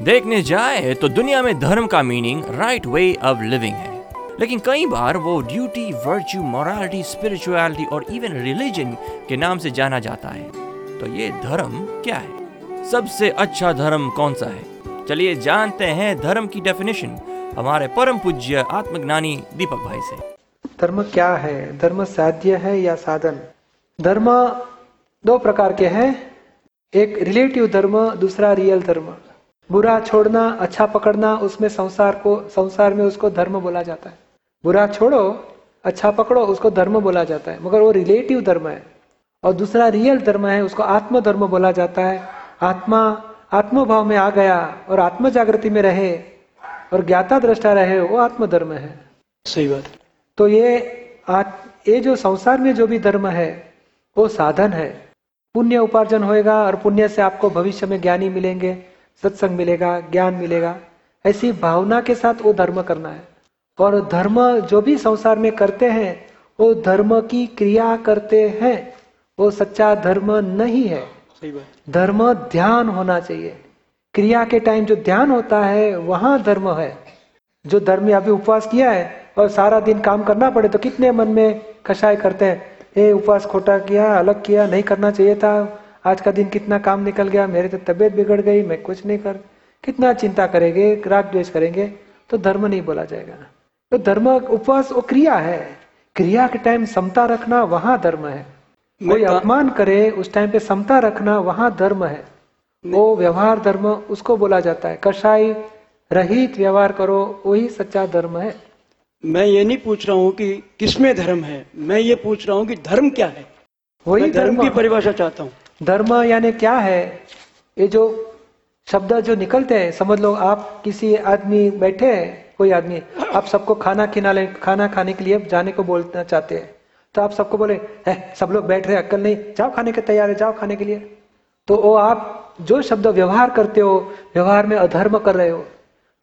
देखने जाए तो दुनिया में धर्म का meaning right way of living है। लेकिन कई बार वो ड्यूटी वर्च्यू मोरालिटी स्पिरिचुअलिटी और इवन रिलीजन के नाम से जाना जाता है। तो ये धर्म क्या है? सबसे अच्छा धर्म कौन सा है? चलिए जानते हैं धर्म की डेफिनेशन हमारे परम पूज्य आत्मज्ञानी दीपक भाई से। धर्म क्या है? धर्म साध्य है या साधन? धर्म दो प्रकार के हैं। एक रिलेटिव धर्म, दूसरा रियल धर्म। बुरा छोड़ना अच्छा पकड़ना उसमें संसार को संसार में उसको धर्म बोला जाता है। बुरा छोड़ो अच्छा पकड़ो उसको धर्म बोला जाता है। मगर वो रिलेटिव धर्म है। और दूसरा रियल धर्म है उसको आत्म धर्म बोला जाता है। आत्मा आत्मभाव में आ गया और आत्म जागृति में रहे और ज्ञाता दृष्टा रहे वो आत्म धर्म है। सही बात। तो ये आत ये जो संसार में जो भी धर्म है वो साधन है। पुण्य उपार्जन होएगा और पुण्य से आपको भविष्य में ज्ञानी मिलेंगे। सत्संग मिलेगा ज्ञान मिलेगा ऐसी भावना के साथ वो धर्म करना है। और धर्म जो भी संसार में करते हैं वो धर्म की क्रिया करते हैं वो सच्चा धर्म नहीं है। सही बात। धर्म ध्यान होना चाहिए। क्रिया के टाइम जो ध्यान होता है वहाँ धर्म है। जो धर्म में अभी उपवास किया है और सारा दिन काम करना पड़े तो कितने मन में कषाय करते हैं ये उपवास खोटा किया अलग किया नहीं करना चाहिए था। आज का दिन कितना काम निकल गया मेरी तो तबीयत बिगड़ गई मैं कुछ नहीं कर कितना चिंता करेंगे राग द्वेष करेंगे तो धर्म नहीं बोला जाएगा तो धर्म उपवास वो क्रिया है। क्रिया के टाइम समता रखना वहाँ धर्म है। कोई अपमान करे उस टाइम पे समता रखना वहाँ धर्म है। वो व्यवहार धर्म उसको बोला जाता है। कषाय रहित व्यवहार करो वही सच्चा धर्म है। मैं ये नहीं पूछ रहा हूँ कि किसमें धर्म है मैं ये पूछ रहा हूँ कि धर्म क्या है। वही धर्म। की परिभाषा चाहता हूँ। धर्म यानी क्या है? ये जो शब्द जो निकलते हैं समझ लो आप किसी आदमी बैठे हैं कोई आदमी आप सबको खाना खिलाने खाना खाने के लिए जाने को बोलना चाहते हैं। तो आप सबको बोले "है, सब लोग बैठ रहे अक्कल नहीं जाओ खाने के तैयार है जाओ खाने के लिए। तो वो आप जो शब्द व्यवहार करते हो व्यवहार में अधर्म कर रहे हो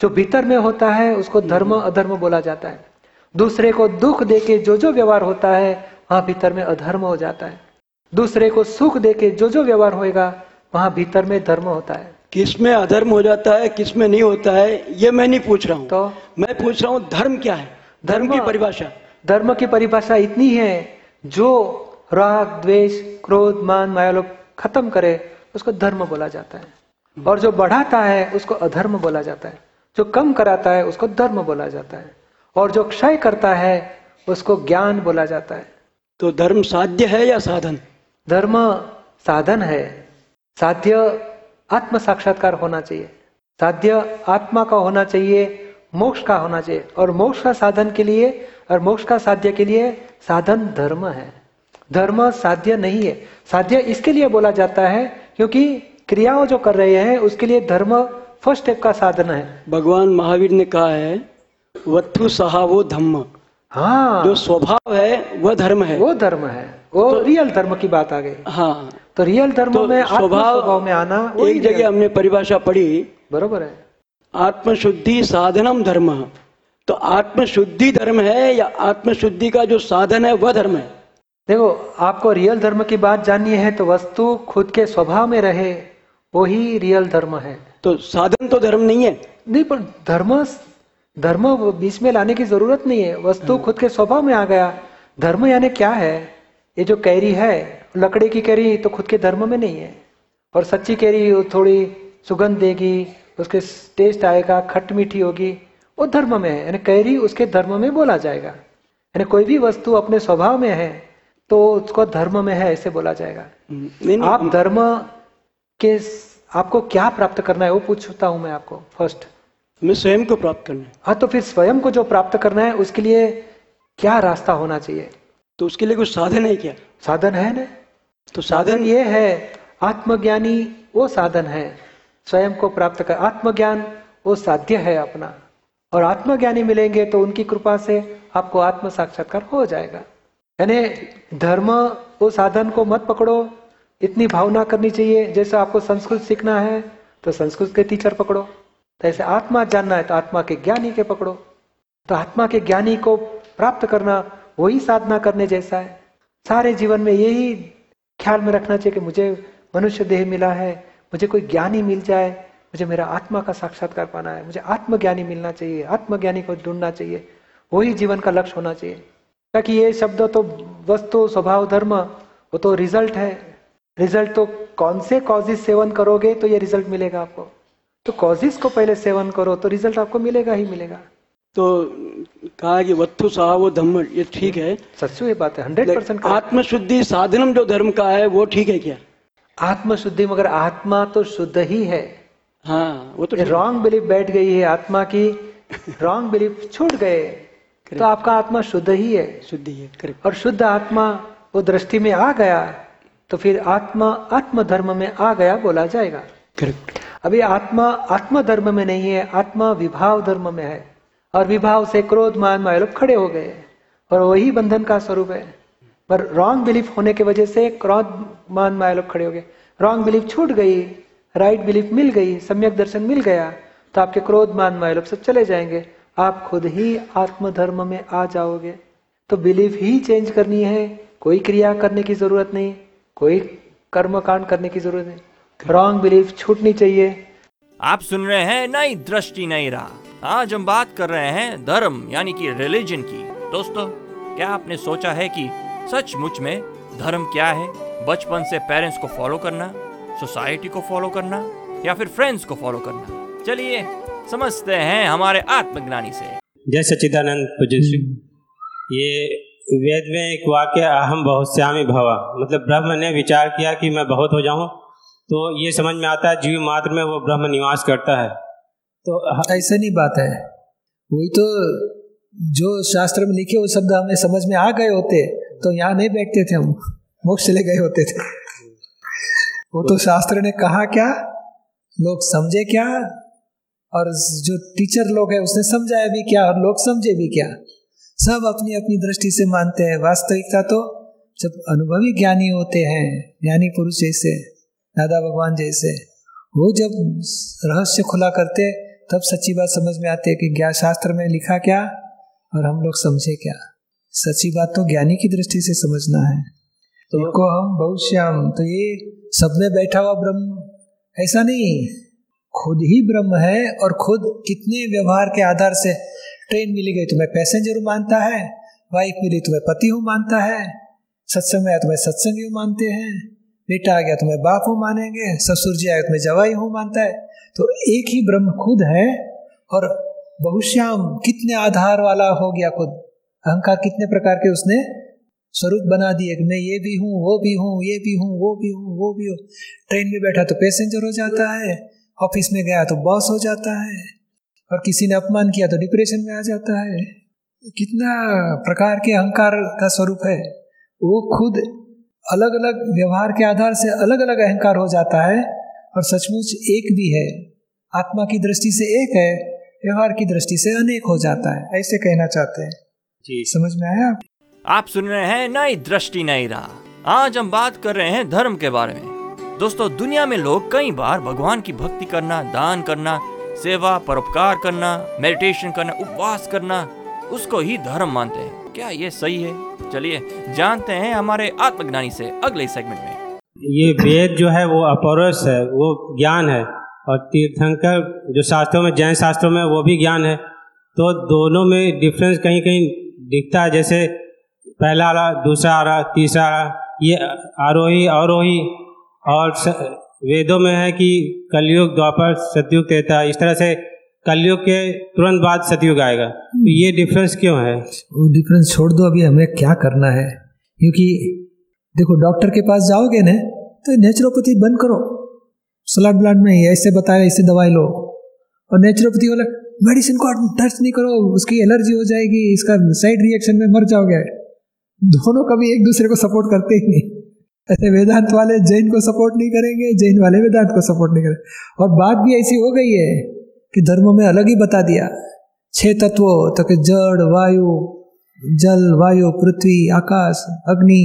जो भीतर में होता है उसको धर्म अधर्म बोला जाता है। दूसरे को दुख देके जो जो व्यवहार होता है वहाँ भीतर में अधर्म हो जाता है। दूसरे को सुख देके जो जो व्यवहार होएगा वहाँ भीतर में धर्म होता है। किसमें अधर्म हो जाता है किसमें नहीं होता है ये मैं नहीं पूछ रहा हूँ। तो? मैं पूछ रहा हूँ धर्म क्या है? धर्म की परिभाषा। धर्म की परिभाषा इतनी है जो राग द्वेष क्रोध मान माया लोग खत्म करे उसको धर्म बोला जाता है। और जो बढ़ाता है उसको अधर्म बोला जाता है। जो कम कराता है उसको धर्म बोला जाता है। और जो क्षय करता है उसको ज्ञान बोला जाता है। तो धर्म साध्य है या साधन? धर्म साधन है। साध्य आत्म साक्षात्कार होना चाहिए। साध्य आत्मा का होना चाहिए मोक्ष का होना चाहिए। और मोक्ष का साधन के लिए और मोक्ष का साध्य के लिए साधन धर्म है। धर्म साध्य नहीं है। साध्य इसके लिए बोला जाता है क्योंकि क्रियाओं जो कर रहे हैं उसके लिए धर्म फ़र्स्ट स्टेप का साधन है। भगवान महावीर ने कहा है वत्थु सहा वो धम्म। हाँ। जो स्वभाव है वह धर्म है। वो धर्म है। वो तो, रियल धर्म की बात आ गई। हाँ। तो रियल धर्म तो में स्वभाव स्वभाव में आना एक जगह हमने परिभाषा पढ़ी। बरोबर है। आत्मशुद्धि साधनम धर्म। तो आत्मशुद्धि धर्म है या आत्मशुद्धि का जो साधन है वह धर्म है? देखो आपको रियल धर्म की बात जाननी है तो वस्तु खुद के स्वभाव में रहे वही रियल धर्म है। तो साधन तो धर्म नहीं है? नहीं पर धर्म धर्म बीच में लाने की ज़रूरत नहीं है। वस्तु खुद के स्वभाव में आ गया। धर्म यानी क्या है? ये जो कैरी है लकड़ी की कैरी तो खुद के धर्म में नहीं है। और सच्ची कैरी वो थोड़ी सुगंध देगी उसके टेस्ट आएगा खट मीठी होगी वो धर्म में है। यानी कैरी उसके धर्म में बोला जाएगा। यानी कोई भी वस्तु अपने स्वभाव में है तो उसको धर्म में है ऐसे बोला जाएगा। नहीं आप नहीं धर्म के आपको क्या प्राप्त करना है वो पूछता हूँ मैं आपको फ़र्स्ट मैं स्वयं को प्राप्त करना है। हाँ तो फिर स्वयं को जो प्राप्त करना है उसके लिए क्या रास्ता होना चाहिए? तो उसके लिए कुछ साधन है क्या? साधन है ना? तो साधन ये है आत्मज्ञानी वो साधन है। स्वयं को प्राप्त कर आत्मज्ञान वो साध्य है अपना। और आत्मज्ञानी मिलेंगे तो उनकी कृपा से आपको आत्म साक्षात्कार हो जाएगा। यानी धर्म वो साधन को मत पकड़ो इतनी भावना करनी चाहिए। जैसे आपको संस्कृत सीखना है तो संस्कृत के टीचर पकड़ो। तो ऐसे आत्मा जानना है तो आत्मा के ज्ञानी के पकड़ो। तो आत्मा के ज्ञानी को प्राप्त करना वही साधना करने जैसा है। सारे जीवन में यही ख्याल में रखना चाहिए कि मुझे मनुष्य देह मिला है, मुझे कोई ज्ञानी मिल जाए, मुझे मेरा आत्मा का साक्षात्कार पाना है, मुझे आत्मज्ञानी मिलना चाहिए, आत्मज्ञानी को ढूंढना चाहिए, वही जीवन का लक्ष्य होना चाहिए। ताकि ये शब्द तो वस्तु, स्वभाव, धर्म, वो तो रिज़ल्ट है। रिज़ल्ट तो कौन से कॉजिस सेवन करोगे तो ये रिज़ल्ट मिलेगा आपको। तो कॉजिस को पहले सेवन करो तो रिज़ल्ट आपको मिलेगा ही मिलेगा। तो कहा कि वत्थु साहब धम्म ये ठीक है। सच्चू ये बात है हंड्रेड परसेंट आत्मशुद्धि साधनम जो धर्म का है वो ठीक है क्या? आत्मशुद्धि मगर आत्मा तो शुद्ध ही है। हाँ वो तो रॉन्ग बिलीफ बैठ गई है आत्मा की रॉन्ग बिलीफ छूट गए तो आपका आत्मा शुद्ध ही है। शुद्धि है करेक्ट और शुद्ध आत्मा वो दृष्टि में आ गया तो फिर आत्मा आत्म धर्म में आ गया बोला जाएगा। करेक्ट अभी आत्मा आत्म धर्म में नहीं है आत्मा विभाव धर्म में है। और विभाव से क्रोध, मान माय लोग खड़े हो गए। और वही बंधन का स्वरूप है। पर रॉन्ग बिलीफ होने की वजह से क्रोध, मान माय लोग खड़े हो गए। रॉन्ग बिलीफ छूट गई राइट बिलीफ मिल गई, सम्यक दर्शन मिल गया तो आपके क्रोध, मान माय लोग सब चले जाएँगे। आप खुद ही आत्मधर्म में आ जाओगे। तो बिलीफ ही चेंज करनी है। कोई क्रिया करने की ज़रूरत नहीं। कोई कर्म कांड करने की ज़रूरत नहीं। रॉन्ग बिलीफ छूटनी चाहिए। आप सुन रहे हैं नई दृष्टि, नई राह। आज हम बात कर रहे हैं धर्म यानी कि रिलीजन की दोस्तों क्या आपने सोचा है कि सचमुच में धर्म क्या है? बचपन से पेरेंट्स को फॉलो करना सोसाइटी को फॉलो करना या फिर फ्रेंड्स को फॉलो करना? चलिए समझते हैं हमारे आत्मज्ञानी से। जय सचिदानंद पूज्य ये वेद में एक वाक्य अहम बहुत श्यामी भवा। मतलब ब्रह्म ने विचार किया कि मैं बहुत हो जाऊँ तो ये समझ में आता है जीव मात्र में वो ब्रह्म निवास करता है। तो ऐसा नहीं बात है। वही तो जो शास्त्र में लिखे वो शब्द हमें समझ में आ गए होते तो यहाँ नहीं बैठते थे हम। मोक्ष चले गए होते थे। वो तो शास्त्र ने कहा क्या? लोग समझे क्या? और जो टीचर लोग है, उसने समझाया भी क्या? और लोग समझे भी क्या? सब अपनी अपनी दृष्टि से मानते हैं। वास्तविकता तो जब अनुभवी ज्ञानी होते हैं, ज्ञानी पुरुष जैसे दादा भगवान जैसे, वो जब रहस्य खुला करते तब सच्ची बात समझ में आती है कि ज्ञान शास्त्र में लिखा क्या और हम लोग समझे क्या। सच्ची बात तो ज्ञानी की दृष्टि से समझना है। तो को हम भविष्यम तो ये सब में बैठा हुआ ब्रह्म ऐसा नहीं। खुद ही ब्रह्म है और खुद कितने व्यवहार के आधार से ट्रेन मिली गई। तुम्हें पैसेंजर मानता है वाइफ मिली तुम्हें पति हूँ मानता है सत्संग में तुम्हें सत्संग मानते हैं। बेटा आ गया तुम्हें बाप हूँ मानेंगे, ससुर जी आया तुम्हें जवाई हूँ मानता है। तो एक ही ब्रह्म खुद है और बहुश्याम कितने आधार वाला हो गया खुद। अहंकार कितने प्रकार के उसने स्वरूप बना दिए कि मैं ये भी हूँ, वो भी हूँ, ये भी हूँ, वो भी हूँ, वो भी हूँ। ट्रेन में बैठा तो पैसेंजर हो जाता है, ऑफ़िस में गया तो बॉस हो जाता है और किसी ने अपमान किया तो डिप्रेशन में आ जाता है। कितना प्रकार के अहंकार का स्वरूप है। वो खुद अलग अलग व्यवहार के आधार से अलग अलग अहंकार हो जाता है और सचमुच एक भी है। आत्मा की दृष्टि से एक है व्यवहार की दृष्टि से अनेक हो जाता है। ऐसे कहना चाहते हैं। जी। समझ में आया? आप सुन रहे हैं नई दृष्टि नई राह। आज हम बात कर रहे हैं धर्म के बारे में। दोस्तों दुनिया में लोग कई बार भगवान की भक्ति करना दान करना सेवा परोपकार करना मेडिटेशन करना उपवास करना उसको ही धर्म मानते हैं। क्या ये सही है? चलिए, जानते हैं हमारे आत्मज्ञानी से अगले सेगमेंट में। ये वेद जो है, वो अपौरस है, वो ज्ञान है और तीर्थंकर जो शास्त्रों में, जैन शास्त्रों में, वो भी ज्ञान है। तो दोनों में डिफरेंस कहीं कहीं दिखता है, जैसे पहला आ रहा दूसरा आ रहा तीसरा आ रहा ये आरोही, अवरोही और वेदों में है कि कलयुग, द्वापर, सतयुग, त्रेता, इस तरह से कलयुग के तुरंत बाद सतयुग आएगा। तो ये डिफरेंस क्यों है? वो डिफरेंस छोड़ दो, अभी हमें क्या करना है? क्योंकि देखो डॉक्टर के पास जाओगे ना तो नेचुरोपैथी बंद करो। सलाड ब्लाड में ऐसे बताया, ऐसे दवाई लो। और नेचुरोपैथी वाला मेडिसिन को टच नहीं करो, उसकी एलर्जी हो जाएगी, इसका साइड रिएक्शन में मर जाओगे। दोनों कभी एक दूसरे को सपोर्ट करते ही नहीं। ऐसे वेदांत वाले जैन को सपोर्ट नहीं करेंगे, जैन वाले वेदांत को सपोर्ट नहीं करेंगे। और बात भी ऐसी हो गई है कि धर्म में अलग ही बता दिया। छह तत्वों तो कि जड़, वायु, जल, वायु, पृथ्वी, आकाश, अग्नि,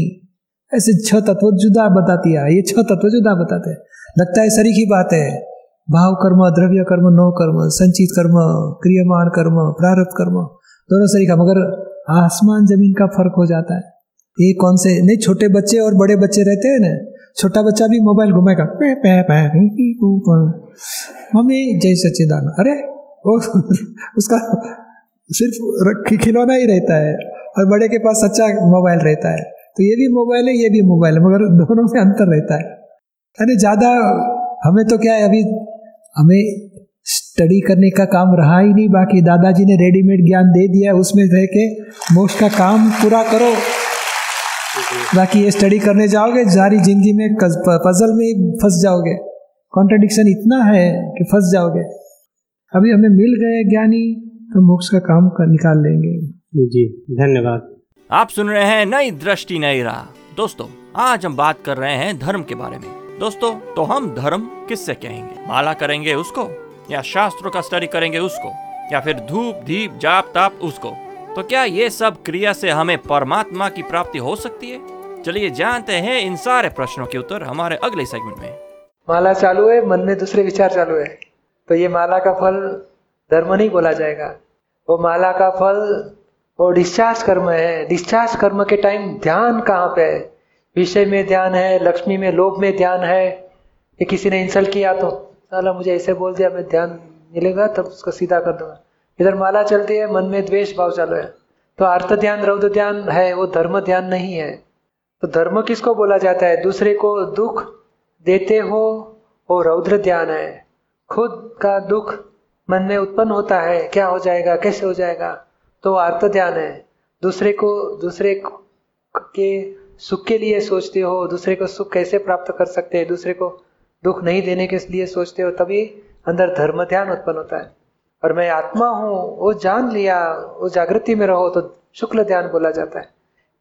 ऐसे छह तत्व जुदा बता दिया ये छह तत्व जुदा बताते लगता है सरी की बात है। भाव कर्म, द्रव्य कर्म, नो कर्म, संचित कर्म, क्रियमाण कर्म, प्रारब्ध कर्म, दोनों सरी का। मगर आसमान ज़मीन का फ़र्क हो जाता है। ये कौन से, नहीं, छोटे बच्चे और बड़े बच्चे रहते हैं ना छोटा बच्चा भी मोबाइल घुमाएगा। पे पे पे मम्मी, जय सच्चिदान अरे, वो उसका सिर्फ़ खिलौना ही रहता है और बड़े के पास सच्चा मोबाइल रहता है। तो ये भी मोबाइल है, ये भी मोबाइल है, मगर दोनों में अंतर रहता है। यानी ज़्यादा हमें तो क्या है, अभी हमें स्टडी करने का काम रहा ही नहीं, बाकी दादाजी ने रेडीमेड ज्ञान दे दिया उसमें रह के मोक्ष का काम पूरा करो। बाकी ये स्टडी करने जाओगे जारी ज़िंदगी में पजल में फंस जाओगे। कॉन्ट्रडिक्शन इतना है कि फंस जाओगे। अभी हमें मिल गए ज्ञानी तो मोक्ष का काम कर निकाल लेंगे। जी धन्यवाद। आप सुन रहे हैं नई दृष्टि नई राह। दोस्तों आज हम बात कर रहे हैं धर्म के बारे में। दोस्तों तो हम धर्म किससे कहेंगे? माला करेंगे उसको? या शास्त्रों का स्टडी करेंगे उसको? या फिर धूप दीप जाप ताप उसको? तो क्या ये सब क्रिया से हमें परमात्मा की प्राप्ति हो सकती है? चलिए जानते हैं इन सारे प्रश्नों के उत्तर हमारे अगले सेगमेंट में। माला चालू है, मन में दूसरे विचार चालू है। तो ये माला का फल धर्म नहीं बोला जाएगा। वो माला का फल, वो डिस्चार्ज कर्म है। डिस्चार्ज कर्म के टाइम ध्यान कहाँ पे है? विषय में ध्यान है, लक्ष्मी में, लोभ में ध्यान है। ये किसी ने इंसल्ट किया तो साला मुझे ऐसे बोल दिया, मैं ध्यान मिलेगा तब उसको सीधा कर दूँगा। इधर माला चलती है, मन में द्वेष भाव चालू है। तो अर्थ ध्यान, रौद्र ध्यान है, वो धर्म ध्यान नहीं है। तो धर्म किसको बोला जाता है? दूसरे को दुख देते हो, वो रौद्र ध्यान है। खुद का दुख मन में उत्पन्न होता है, क्या हो जाएगा, कैसे हो जाएगा? तो अर्थ ध्यान है। दूसरे को, दूसरे के सुख के लिए सोचते हो, दूसरे को सुख कैसे प्राप्त कर सकते हैं? दूसरे को दुख नहीं देने के लिए सोचते हो, तभी अंदर धर्म ध्यान उत्पन्न होता है। और मैं आत्मा हूँ, वो जान लिया, वो जागृति में रहो तो शुक्ल ध्यान बोला जाता है।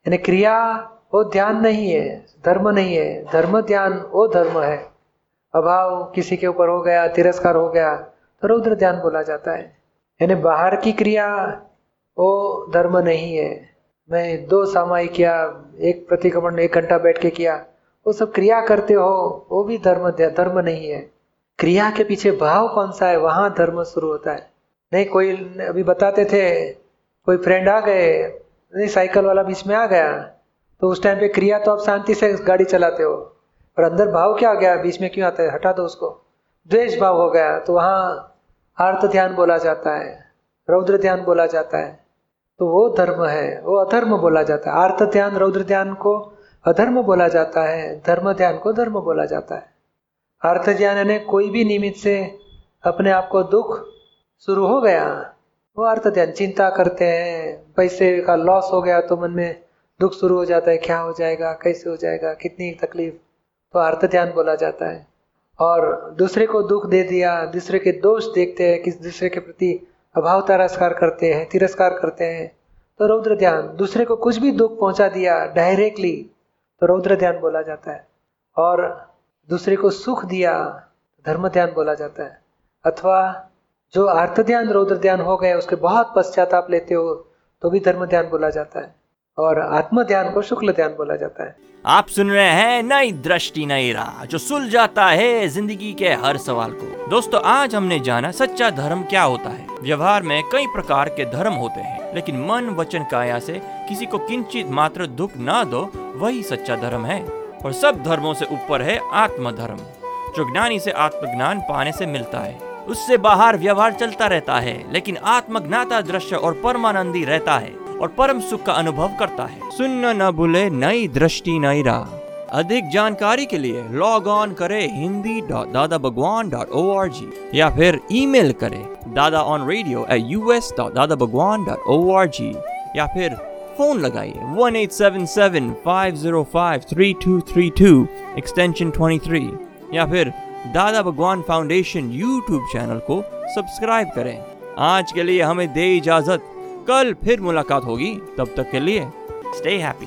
यानी क्रिया, वो ध्यान नहीं है, धर्म नहीं है। धर्म ध्यान, वो धर्म है। अभाव किसी के ऊपर हो गया, तिरस्कार हो गया तो रौद्र ध्यान बोला जाता है। यानी बाहर की क्रिया, वो धर्म नहीं है। मैं दो सामाई किया, एक प्रतिक्रमण, एक घंटा बैठ के किया, वो सब क्रिया करते हो, वो भी धर्म धर्म नहीं है। क्रिया के पीछे भाव कौन सा है? वहाँ धर्म शुरू होता है। नहीं, कोई अभी बताते थे, कोई फ्रेंड आ गए, नहीं साइकिल वाला बीच में आ गया तो उस टाइम पे क्रिया तो आप शांति से गाड़ी चलाते हो और अंदर भाव क्या आ गया? बीच में क्यों आता है? हटा दो उसको। द्वेष भाव हो गया तो वहाँ आर्त ध्यान बोला जाता है, रौद्र ध्यान बोला जाता है तो वो धर्म है, वो अधर्म बोला जाता है। आर्त ध्यान, रौद्र ध्यान को अधर्म बोला जाता है, धर्म ध्यान को धर्म बोला जाता है। अर्थ ध्यान यानी कोई भी निमित्त से अपने आप को दुख शुरू हो गया, वो अर्थ ध्यान चिंता करते हैं। पैसे का लॉस हो गया तो मन में दुख शुरू हो जाता है, क्या हो जाएगा, कैसे हो जाएगा, कितनी तकलीफ़? तो अर्थ ध्यान बोला जाता है। और दूसरे को दुख दे दिया, दूसरे के दोष देखते हैं, किस दूसरे के प्रति अभाव तिरस्कार करते हैं, तिरस्कार करते हैं। तो रौद्र ध्यान दूसरे को कुछ भी दुख पहुँचा दिया डायरेक्टली तो रौद्र ध्यान बोला जाता है। और दूसरे को सुख दिया, धर्म ध्यान बोला जाता है। अथवा जो अर्थ ध्यान रौद्र ध्यान हो गए, उसके बहुत पश्चाताप लेते हो तो भी धर्म ध्यान बोला जाता है। और आत्म ध्यान को शुक्ल ध्यान बोला जाता है। आप सुन रहे हैं नई दृष्टि, नई राह, जो सुल जाता है ज़िंदगी के हर सवाल को। दोस्तों, आज हमने जाना सच्चा धर्म क्या होता है। व्यवहार में कई प्रकार के धर्म होते हैं, लेकिन मन वचन काया से किसी को किंचित मात्र दुख ना दो, वही सच्चा धर्म है। और सब धर्मों से ऊपर है आत्म धर्म जो ज्ञानी से आत्मज्ञान पाने से मिलता है। उससे बाहर व्यवहार चलता रहता है, लेकिन आत्मज्ञाता दृश्य और परमानंदी रहता है और परम सुख का अनुभव करता है। सुनना न भूले नई दृष्टि, नई राह। अधिक जानकारी के लिए लॉग ऑन करें Hindi dot Dada Bhagwan dot O R G या फिर ईमेल करें Dada on radio at U S dot Dada Bhagwan dot O R G या फिर फ़ोन लगाइए। One eight seven seven five zero five three two three two extension twenty three या फिर Dada Bhagwan foundation YouTube channel को subscribe करें। आज के लिए हमें दे इजाज़त। कल फिर मुलाकात होगी। तब तक के लिए स्टे हैप्पी